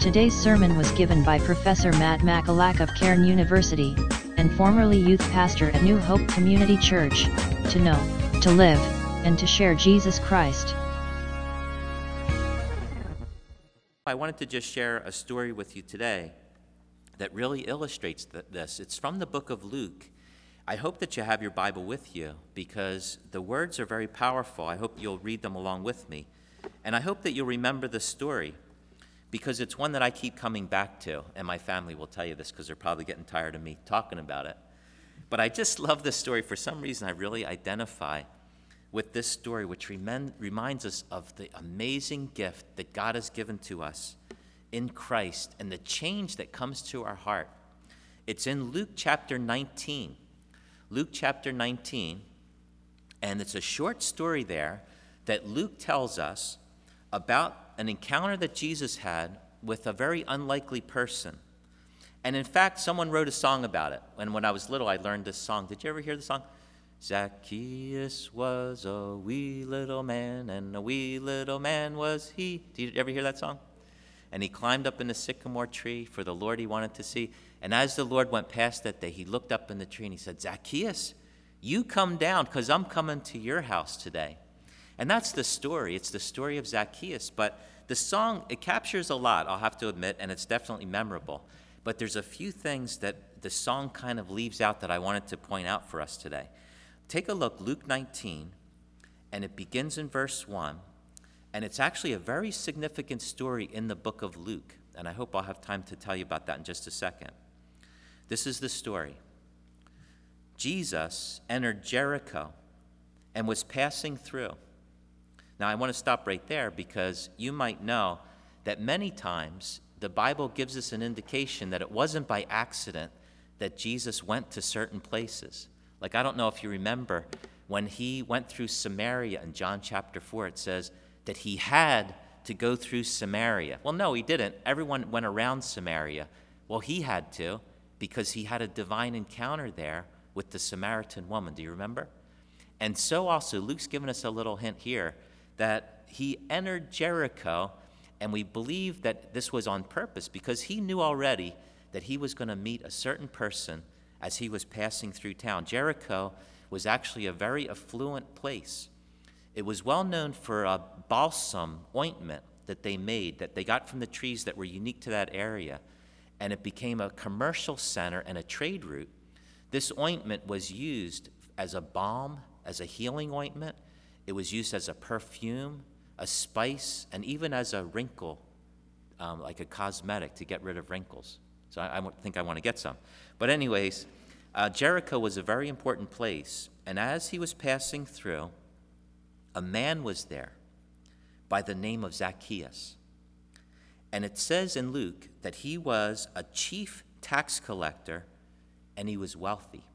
Today's sermon was given by Professor Matt Makalak of Cairn University, and formerly youth pastor at New Hope Community Church, to know, to live, and to share Jesus Christ. I wanted to just share a story with you today that really illustrates th- this. It's from the book of Luke. I hope that you have your Bible with you because the words are very powerful. I hope you'll read them along with me. And I hope that you'll remember the story because it's one that I keep coming back to. And my family will tell you this because they're probably getting tired of me talking about it. But I just love this story. For some reason, I really identify with this story, which reminds us of the amazing gift that God has given to us in Christ and the change that comes to our heart. It's in Luke chapter 19. Luke chapter 19, and it's a short story there that Luke tells us about an encounter that Jesus had with a very unlikely person. And in fact, someone wrote a song about it. And when I was little, I learned this song. Did you ever hear the song? Zacchaeus was a wee little man, and a wee little man was he. Did you ever hear that song? And he climbed up in the sycamore tree for the Lord he wanted to see. And as the Lord went past that day, he looked up in the tree and he said, Zacchaeus, you come down because I'm coming to your house today. And that's the story. It's the story of Zacchaeus. But the song, it captures a lot, I'll have to admit, and it's definitely memorable. But there's a few things that the song kind of leaves out that I wanted to point out for us today. Take a look, Luke 19, and it begins in verse 1, and it's actually a very significant story in the book of Luke, and I hope I'll have time to tell you about that in just a second. This is the story Jesus entered Jericho and was passing through. Now, I want to stop right there because you might know that many times the Bible gives us an indication that it wasn't by accident that Jesus went to certain places. Like, I don't know if you remember when he went through Samaria in John chapter 4, it says that he had to go through Samaria. Well, no, he didn't. Everyone went around Samaria. Well, he had to because he had a divine encounter there with the Samaritan woman. Do you remember? And so also, Luke's given us a little hint here that he entered Jericho, and we believe that this was on purpose because he knew already that he was going to meet a certain person as he was passing through town. Jericho was actually a very affluent place. It was well known for a balsam ointment that they made, that they got from the trees that were unique to that area, and it became a commercial center and a trade route. This ointment was used as a balm, as a healing ointment. It was used as a perfume, a spice, and even as a wrinkle, um, like a cosmetic to get rid of wrinkles. So I, I think I want to get some. But, anyways, uh, Jericho was a very important place. And as he was passing through, a man was there by the name of Zacchaeus. And it says in Luke that he was a chief tax collector and he was wealthy.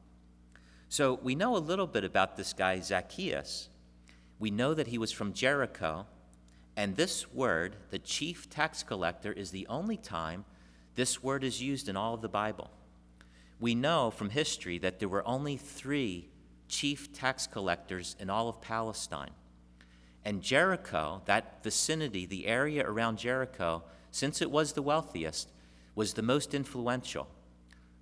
So we know a little bit about this guy, Zacchaeus. We know that he was from Jericho. And this word, the chief tax collector, is the only time this word is used in all of the Bible. We know from history that there were only three chief tax collectors in all of Palestine. And Jericho, that vicinity, the area around Jericho, since it was the wealthiest, was the most influential.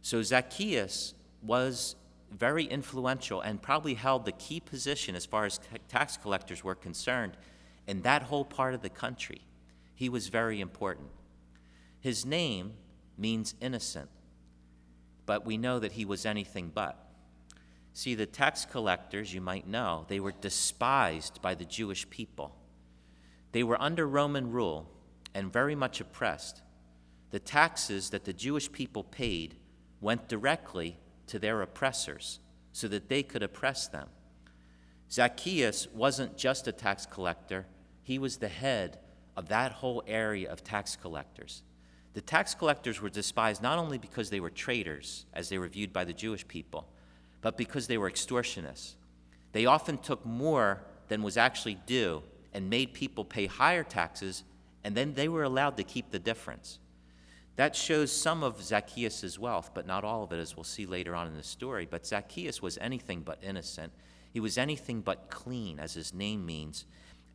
So Zacchaeus was very influential and probably held the key position as far as tax collectors were concerned in that whole part of the country. He was very important. His name means innocent, but we know that he was anything but. See, the tax collectors, you might know, they were despised by the Jewish people. They were under Roman rule and very much oppressed. The taxes that the Jewish people paid went directly to their oppressors so that they could oppress them. Zacchaeus wasn't just a tax collector, he was the head of that whole area of tax collectors. The tax collectors were despised not only because they were traitors, as they were viewed by the Jewish people, but because they were extortionists. They often took more than was actually due and made people pay higher taxes, and then they were allowed to keep the difference. That shows some of Zacchaeus' wealth, but not all of it, as we'll see later on in the story. But Zacchaeus was anything but innocent. He was anything but clean, as his name means.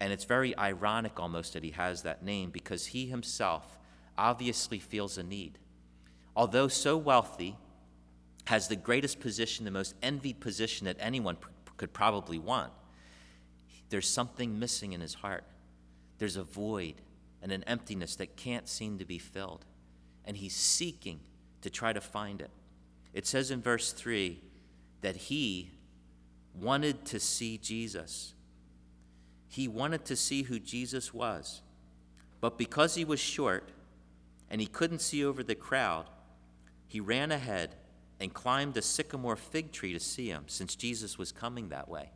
And it's very ironic almost that he has that name because he himself obviously feels a need. Although so wealthy, has the greatest position, the most envied position that anyone p- could probably want. There's something missing in his heart. There's a void and an emptiness that can't seem to be filled. And he's seeking to try to find it. It says in verse 3 that he wanted to see Jesus. He wanted to see who Jesus was. But because he was short and he couldn't see over the crowd, he ran ahead and climbed a sycamore fig tree to see him, since Jesus was coming that way.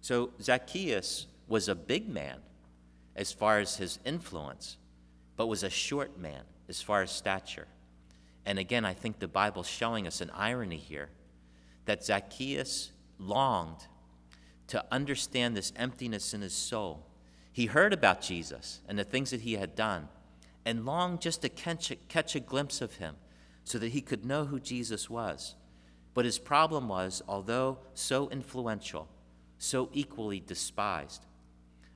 So Zacchaeus was a big man as far as his influence, but was a short man as far as stature. And again, I think the Bible's showing us an irony here that Zacchaeus longed to understand this emptiness in his soul. He heard about Jesus and the things that he had done and longed just to catch a, catch a glimpse of him so that he could know who Jesus was. But his problem was, although so influential, so equally despised,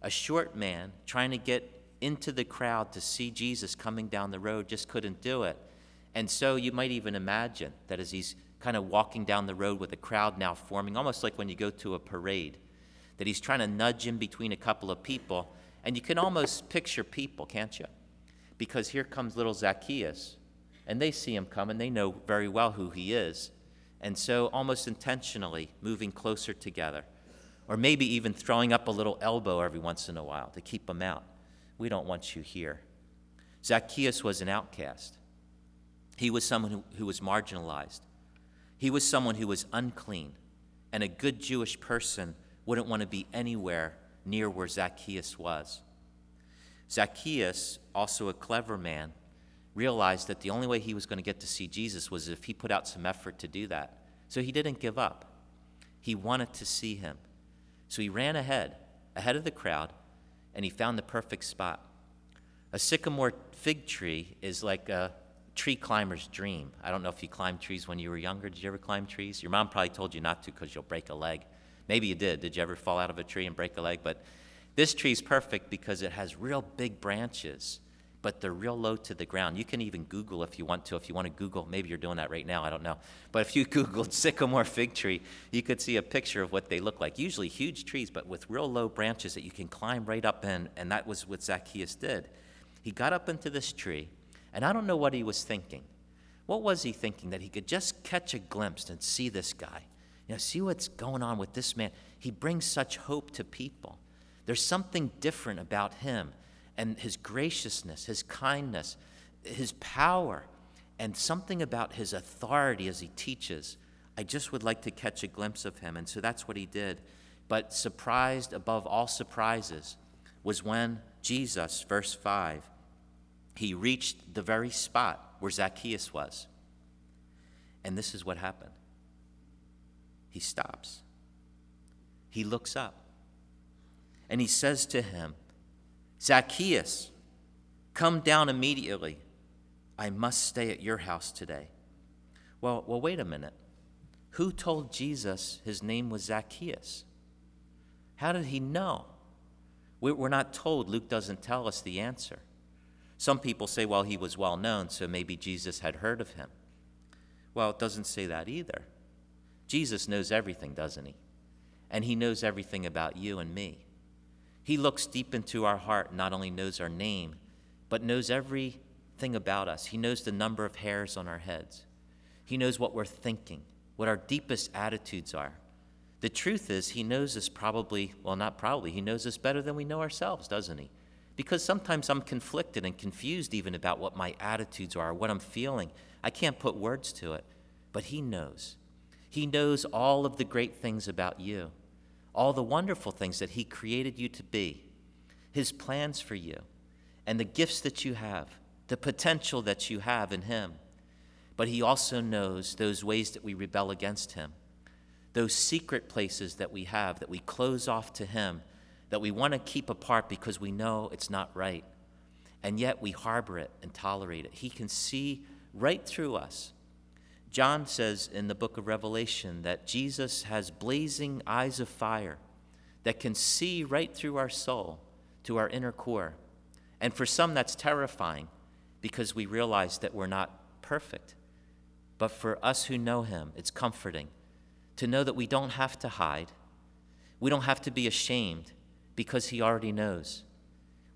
a short man trying to get into the crowd to see Jesus coming down the road just couldn't do it. And so you might even imagine that as he's kind of walking down the road with a crowd now forming, almost like when you go to a parade, that he's trying to nudge in between a couple of people. And you can almost picture people, can't you? Because here comes little Zacchaeus, and they see him come, and they know very well who he is. And so, almost intentionally, moving closer together, or maybe even throwing up a little elbow every once in a while to keep them out. We don't want you here. Zacchaeus was an outcast. He was someone who, who was marginalized. He was someone who was unclean. And a good Jewish person wouldn't want to be anywhere near where Zacchaeus was. Zacchaeus, also a clever man, realized that the only way he was going to get to see Jesus was if he put out some effort to do that. So he didn't give up. He wanted to see him. So he ran ahead, ahead of the crowd, and he found the perfect spot. A sycamore fig tree is like a tree climber's dream. I don't know if you climbed trees when you were younger. Did you ever climb trees? Your mom probably told you not to because you'll break a leg. Maybe you did. Did you ever fall out of a tree and break a leg? But this tree is perfect because it has real big branches but they're real low to the ground. You can even Google if you want to. If you want to Google, maybe you're doing that right now, I don't know. But if you Googled sycamore fig tree, you could see a picture of what they look like. Usually huge trees, but with real low branches that you can climb right up in, and that was what Zacchaeus did. He got up into this tree, and I don't know what he was thinking. What was he thinking? That he could just catch a glimpse and see this guy. You know, see what's going on with this man. He brings such hope to people. There's something different about him and his graciousness, his kindness, his power, and something about his authority as he teaches. I just would like to catch a glimpse of him. And so that's what he did. But surprised above all surprises was when Jesus, verse 5, he reached the very spot where Zacchaeus was. And this is what happened he stops, he looks up, and he says to him, Zacchaeus, come down immediately. I must stay at your house today. Well, well, wait a minute. Who told Jesus his name was Zacchaeus? How did he know? We're not told. Luke doesn't tell us the answer. Some people say, well, he was well known, so maybe Jesus had heard of him. Well, it doesn't say that either. Jesus knows everything, doesn't he? And he knows everything about you and me. He looks deep into our heart, not only knows our name, but knows everything about us. He knows the number of hairs on our heads. He knows what we're thinking, what our deepest attitudes are. The truth is, He knows us probably, well, not probably, He knows us better than we know ourselves, doesn't He? Because sometimes I'm conflicted and confused even about what my attitudes are, what I'm feeling. I can't put words to it, but He knows. He knows all of the great things about you all the wonderful things that He created you to be, His plans for you, and the gifts that you have, the potential that you have in Him. But He also knows those ways that we rebel against Him, those secret places that we have that we close off to Him, that we want to keep apart because we know it's not right. And yet we harbor it and tolerate it. He can see right through us John says in the book of Revelation that Jesus has blazing eyes of fire that can see right through our soul to our inner core. And for some, that's terrifying because we realize that we're not perfect. But for us who know Him, it's comforting to know that we don't have to hide. We don't have to be ashamed because He already knows.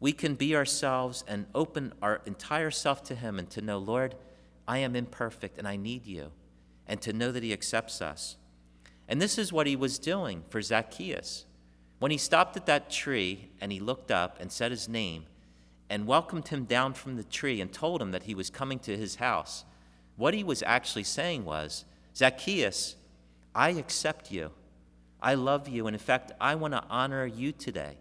We can be ourselves and open our entire self to Him and to know, Lord, I am imperfect and I need you, and to know that He accepts us. And this is what He was doing for Zacchaeus. When he stopped at that tree and he looked up and said his name and welcomed him down from the tree and told him that he was coming to his house, what he was actually saying was, Zacchaeus, I accept you. I love you. And in fact, I want to honor you today.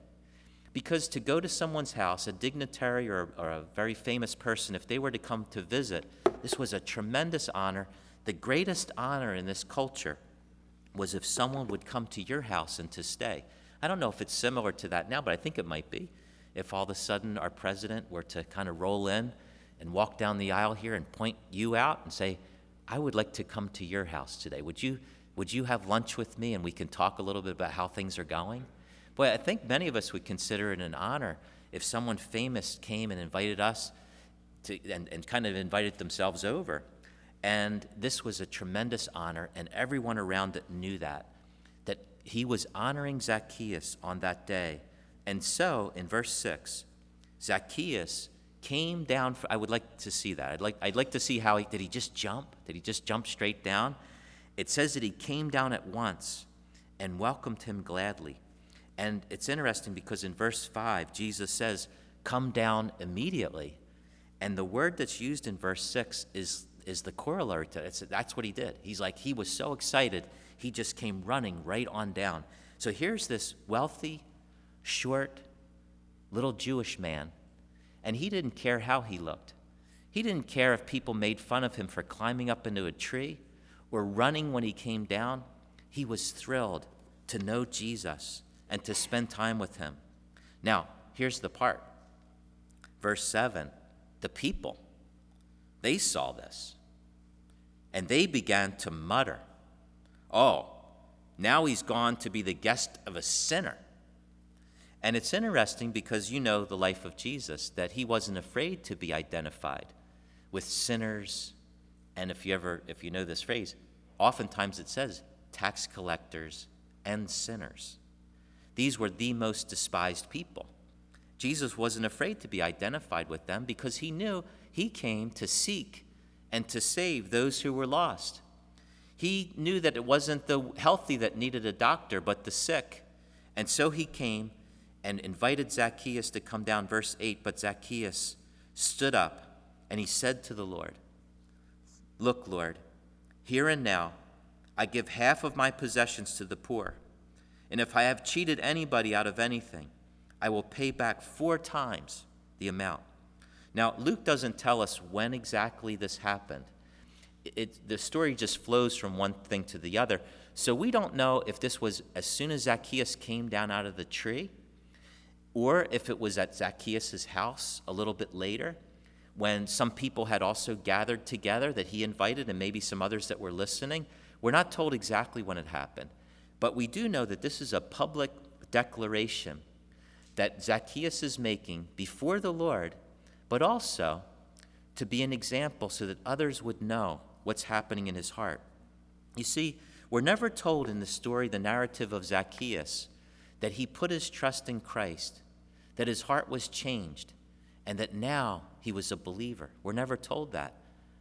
Because to go to someone's house, a dignitary or, or, a very famous person, if they were to come to visit, this was a tremendous honor. The greatest honor in this culture was if someone would come to your house and to stay. I don't know if it's similar to that now, but I think it might be. If all of a sudden our president were to kind of roll in and walk down the aisle here and point you out and say, I would like to come to your house today. Would you, would you have lunch with me and we can talk a little bit about how things are going? Boy, I think many of us would consider it an honor if someone famous came and invited us to, and, and kind of invited themselves over. And this was a tremendous honor, and everyone around it knew that that he was honoring Zacchaeus on that day. And so, in verse 6, Zacchaeus came down. For, I would like to see that. I'd like, I'd like to see how he did he just jump? Did he just jump straight down? It says that he came down at once and welcomed him gladly. And it's interesting because in verse 5, Jesus says, Come down immediately. And the word that's used in verse 6 is, is the corollary to it. That's what he did. He's like, he was so excited he just came running right on down. So here's this wealthy, short, little Jewish man, and he didn't care how he looked. He didn't care if people made fun of him for climbing up into a tree or running when he came down. He was thrilled to know Jesus and to spend time with him. Now, here's the part. Verse 7 the people, they saw this, and they began to mutter. Oh, now he's gone to be the guest of a sinner. And it's interesting because you know the life of Jesus, that he wasn't afraid to be identified with sinners. And if you ever, if you know this phrase, oftentimes it says tax collectors and sinners. These were the most despised people. Jesus wasn't afraid to be identified with them because he knew he came to seek and to save those who were lost. He knew that it wasn't the healthy that needed a doctor, but the sick. And so he came and invited Zacchaeus to come down. Verse 8 But Zacchaeus stood up and he said to the Lord, Look, Lord, here and now I give half of my possessions to the poor. And if I have cheated anybody out of anything, I will pay back four times the amount. Now, Luke doesn't tell us when exactly this happened it, the story just flows from one thing to the other. So we don't know if this was as soon as Zacchaeus came down out of the tree, or if it was at Zacchaeus' house a little bit later when some people had also gathered together that he invited and maybe some others that were listening. We're not told exactly when it happened, but we do know that this is a public declaration that Zacchaeus is making before the Lord, but also to be an example so that others would know what's happening in his heart. You see, we're never told in the story, the narrative of Zacchaeus, that he put his trust in Christ, that his heart was changed, and that now he was a believer. We're never told that.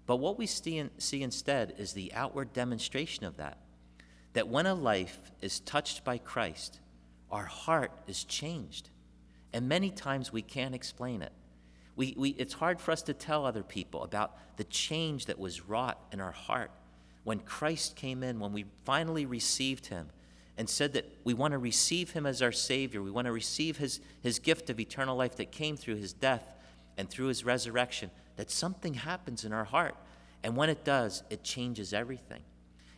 But what we see, in, see instead is the outward demonstration of that. That when a life is touched by Christ, our heart is changed. And many times we can't explain it. We, we, it's hard for us to tell other people about the change that was wrought in our heart when Christ came in, when we finally received him and said that we want to receive him as our Savior. We want to receive his, his gift of eternal life that came through his death and through his resurrection, that something happens in our heart. And when it does, it changes everything.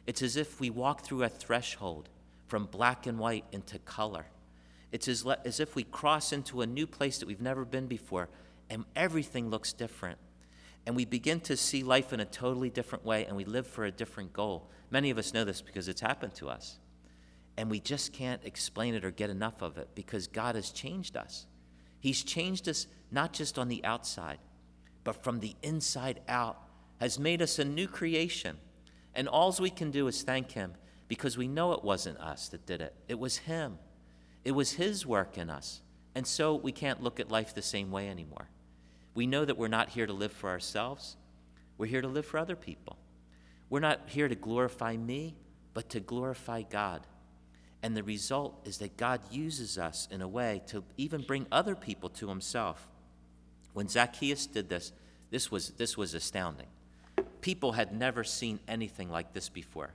It's as if we walk through a threshold from black and white into color. It's as, le- as if we cross into a new place that we've never been before and everything looks different. And we begin to see life in a totally different way, and we live for a different goal. Many of us know this because it's happened to us. And we just can't explain it or get enough of it because God has changed us. He's changed us not just on the outside, but from the inside out has made us a new creation. And all we can do is thank Him because we know it wasn't us that did it, it was Him. It was His work in us. And so we can't look at life the same way anymore. We know that we're not here to live for ourselves, we're here to live for other people. We're not here to glorify me, but to glorify God. And the result is that God uses us in a way to even bring other people to Himself. When Zacchaeus did this, this was, this was astounding. People had never seen anything like this before.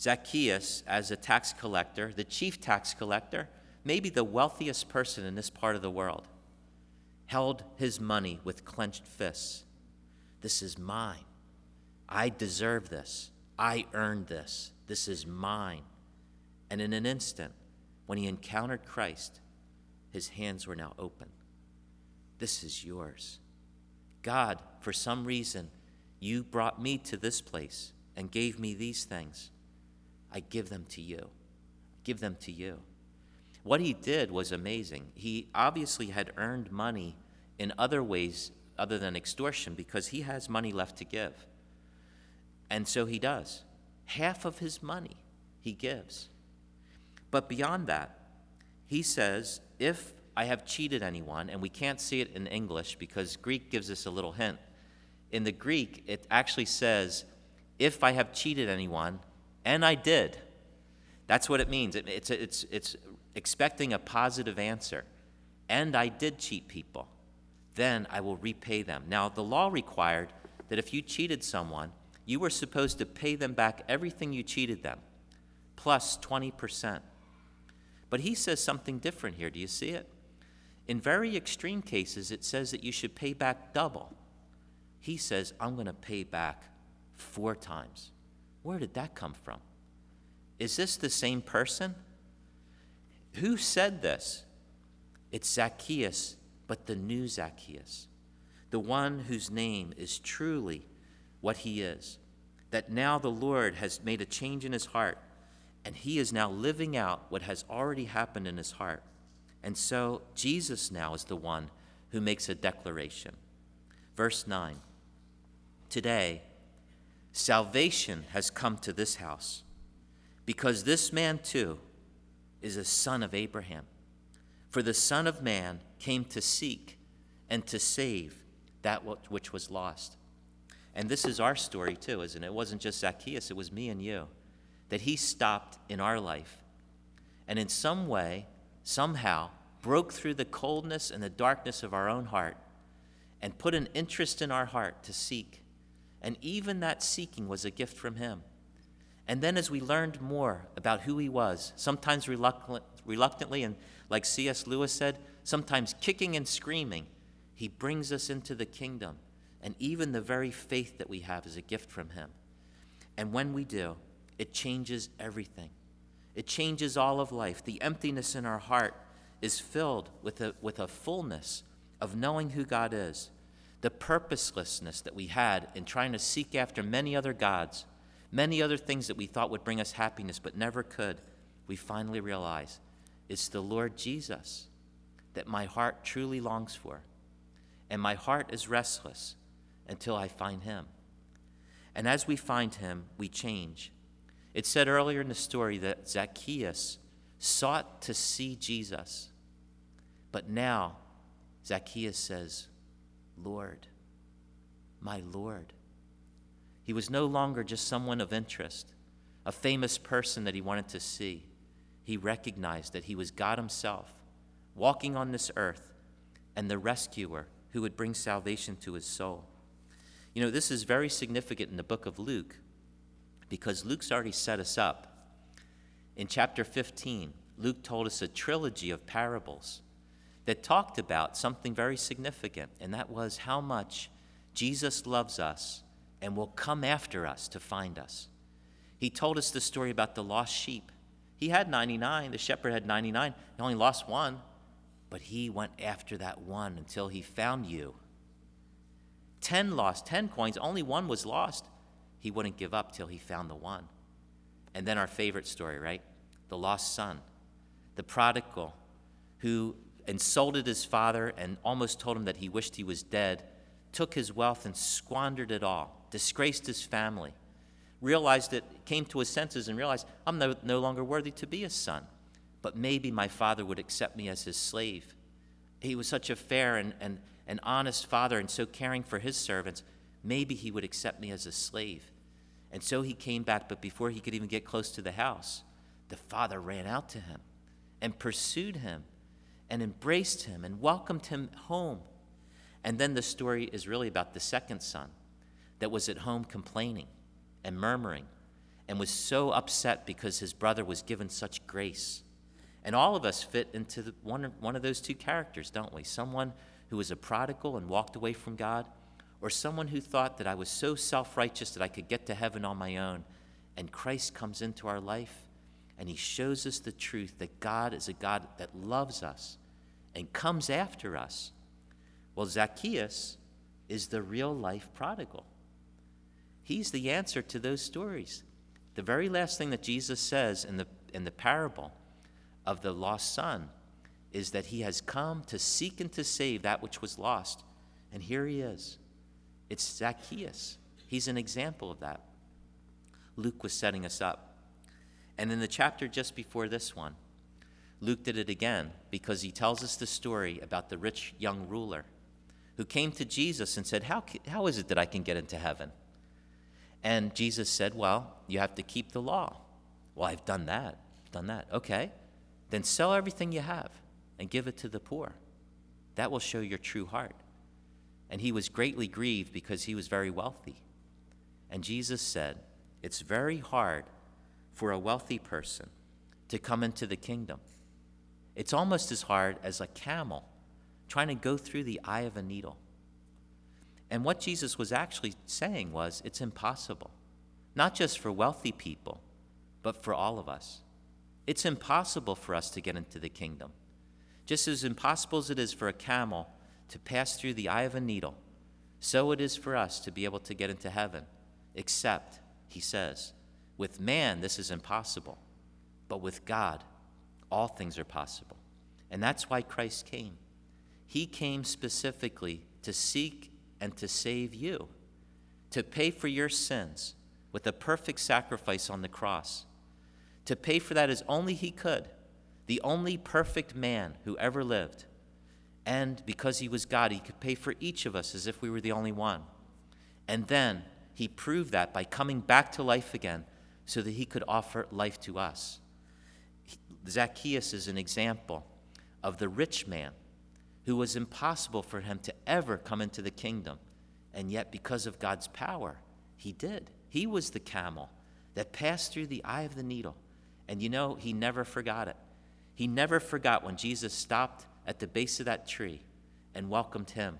Zacchaeus, as a tax collector, the chief tax collector, maybe the wealthiest person in this part of the world, held his money with clenched fists. This is mine. I deserve this. I earned this. This is mine. And in an instant, when he encountered Christ, his hands were now open. This is yours. God, for some reason, you brought me to this place and gave me these things. I give them to you. Give them to you. What he did was amazing. He obviously had earned money in other ways other than extortion because he has money left to give. And so he does. Half of his money he gives. But beyond that, he says, if I have cheated anyone, and we can't see it in English because Greek gives us a little hint. In the Greek, it actually says, if I have cheated anyone, and I did. That's what it means. It, it's, it's, it's expecting a positive answer. And I did cheat people. Then I will repay them. Now, the law required that if you cheated someone, you were supposed to pay them back everything you cheated them, plus 20%. But he says something different here. Do you see it? In very extreme cases, it says that you should pay back double. He says, I'm going to pay back four times. Where did that come from? Is this the same person? Who said this? It's Zacchaeus, but the new Zacchaeus, the one whose name is truly what he is. That now the Lord has made a change in his heart, and he is now living out what has already happened in his heart. And so Jesus now is the one who makes a declaration. Verse 9 Today, salvation has come to this house, because this man too is a son of Abraham. For the Son of Man came to seek and to save that which was lost. And this is our story too, isn't it? It wasn't just Zacchaeus, it was me and you. That he stopped in our life and in some way somehow broke through the coldness and the darkness of our own heart and put an interest in our heart to seek. And even that seeking was a gift from Him. And then, as we learned more about who He was, sometimes reluctant, reluctantly, and like C.S. Lewis said, sometimes kicking and screaming, He brings us into the kingdom. And even the very faith that we have is a gift from Him. And when we do, it changes everything. It changes all of life. The emptiness in our heart is filled with a, with a fullness of knowing who God is. The purposelessness that we had in trying to seek after many other gods, many other things that we thought would bring us happiness but never could, we finally realize it's the Lord Jesus that my heart truly longs for. And my heart is restless until I find Him. And as we find Him, we change it said earlier in the story that Zacchaeus sought to see Jesus. But now, Zacchaeus says, Lord, my Lord. He was no longer just someone of interest, a famous person that he wanted to see. He recognized that he was God Himself, walking on this earth, and the rescuer who would bring salvation to his soul. You know, this is very significant in the book of Luke because Luke's already set us up. In chapter 15, Luke told us a trilogy of parables that talked about something very significant, and that was how much Jesus loves us and will come after us to find us. He told us the story about the lost sheep. He had 99, the shepherd had 99, he only lost one, but he went after that one until he found you. 10 lost, 10 coins, only one was lost he wouldn't give up till he found the one. And then our favorite story, right? The lost son, the prodigal who insulted his father and almost told him that he wished he was dead took his wealth and squandered it all, disgraced his family, realized it, came to his senses and realized, I'm no, no longer worthy to be a son, but maybe my father would accept me as his slave. He was such a fair and, and, and honest father and so caring for his servants, maybe he would accept me as a slave. And so he came back, but before he could even get close to the house, the father ran out to him and pursued him and embraced him and welcomed him home. And then the story is really about the second son that was at home complaining and murmuring and was so upset because his brother was given such grace. And all of us fit into the, one, one of those two characters, don't we? Someone who was a prodigal and walked away from God, or someone who thought that I was so self righteous that I could get to heaven on my own. And Christ comes into our life and he shows us the truth that God is a God that loves us and comes after us. Well, Zacchaeus is the real life prodigal. He's the answer to those stories. The very last thing that Jesus says in the, in the parable of the lost son is that he has come to seek and to save that which was lost. And here he is. It's Zacchaeus. He's an example of that. Luke was setting us up. And in the chapter just before this one, Luke did it again because he tells us the story about the rich young ruler who came to Jesus and said, How, how is it that I can get into heaven? And Jesus said, Well, you have to keep the law. Well, I've done that. I've done that. Okay. Then sell everything you have and give it to the poor. That will show your true heart. And he was greatly grieved because he was very wealthy. And Jesus said, It's very hard for a wealthy person to come into the kingdom. It's almost as hard as a camel trying to go through the eye of a needle. And what Jesus was actually saying was, it's impossible, not just for wealthy people, but for all of us. It's impossible for us to get into the kingdom. Just as impossible as it is for a camel to pass through the eye of a needle, so it is for us to be able to get into heaven. Except, he says, with man this is impossible, but with God all things are possible. And that's why Christ came. He came specifically to seek and to save you, to pay for your sins with a perfect sacrifice on the cross, to pay for that as only He could, the only perfect man who ever lived. And because He was God, He could pay for each of us as if we were the only one. And then He proved that by coming back to life again so that He could offer life to us. Zacchaeus is an example of the rich man who was impossible for him to ever come into the kingdom. And yet, because of God's power, he did. He was the camel that passed through the eye of the needle. And you know, he never forgot it. He never forgot when Jesus stopped at the base of that tree and welcomed him.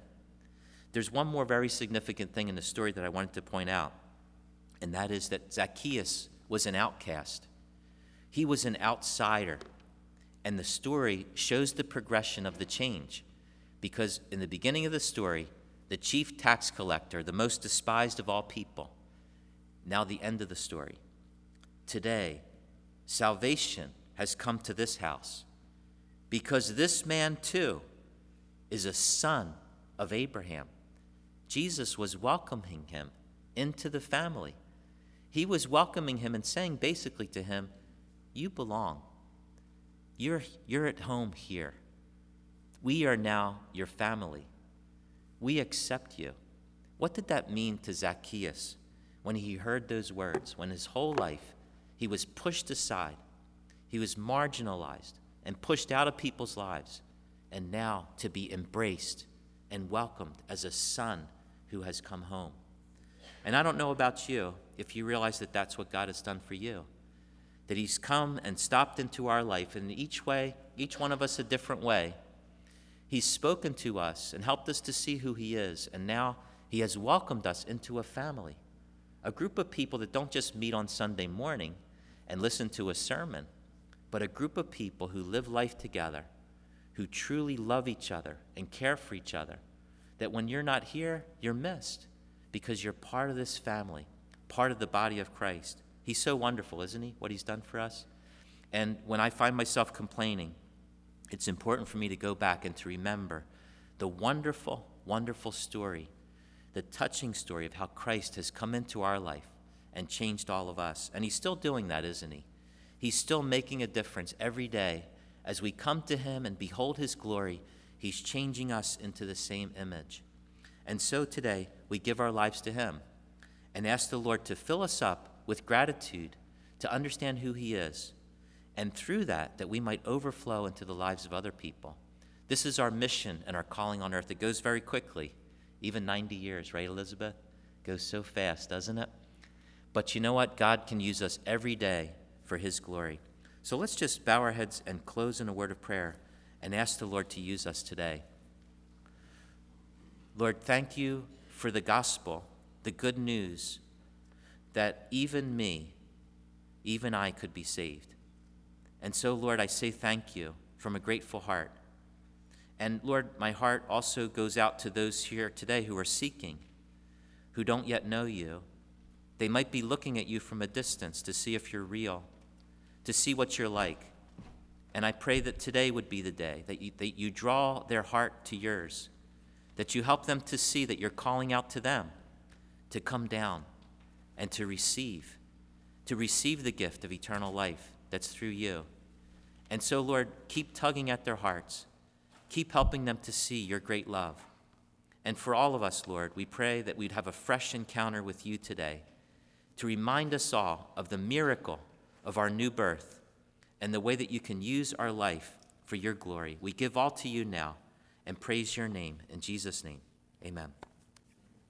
There's one more very significant thing in the story that I wanted to point out, and that is that Zacchaeus was an outcast. He was an outsider. And the story shows the progression of the change because in the beginning of the story, the chief tax collector, the most despised of all people, now the end of the story. Today, salvation has come to this house because this man too is a son of Abraham. Jesus was welcoming him into the family. He was welcoming him and saying basically to him, You belong. You're, you're at home here. We are now your family. We accept you. What did that mean to Zacchaeus when he heard those words, when his whole life he was pushed aside, he was marginalized and pushed out of people's lives, and now to be embraced and welcomed as a son who has come home? And I don't know about you if you realize that that's what God has done for you. That He's come and stopped into our life, in each way, each one of us a different way, He's spoken to us and helped us to see who He is, and now He has welcomed us into a family, a group of people that don't just meet on Sunday morning and listen to a sermon, but a group of people who live life together, who truly love each other and care for each other. That when you're not here, you're missed because you're part of this family, part of the body of Christ. He's so wonderful, isn't he? What he's done for us. And when I find myself complaining, it's important for me to go back and to remember the wonderful, wonderful story the touching story of how Christ has come into our life and changed all of us. And He's still doing that, isn't He? He's still making a difference every day. As we come to Him and behold His glory, He's changing us into the same image. And so today, we give our lives to Him and ask the Lord to fill us up with gratitude to understand who He is, and through that, that we might overflow into the lives of other people. This is our mission and our calling on earth. It goes very quickly, even 90 years, right, Elizabeth? It goes so fast, doesn't it? But you know what? God can use us every day for His glory. So let's just bow our heads and close in a word of prayer and ask the Lord to use us today. Lord, thank you for the gospel, the good news that even me, even I could be saved. And so, Lord, I say thank you from a grateful heart. And Lord, my heart also goes out to those here today who are seeking, who don't yet know you. They might be looking at you from a distance to see if you're real, to see what you're like. And I pray that today would be the day that you, that you draw their heart to yours, that you help them to see that you're calling out to them to come down and to receive, to receive the gift of eternal life that's through you. And so, Lord, keep tugging at their hearts. Keep helping them to see your great love. And for all of us, Lord, we pray that we'd have a fresh encounter with you today to remind us all of the miracle of our new birth and the way that you can use our life for your glory. We give all to you now and praise your name. In Jesus' name, amen.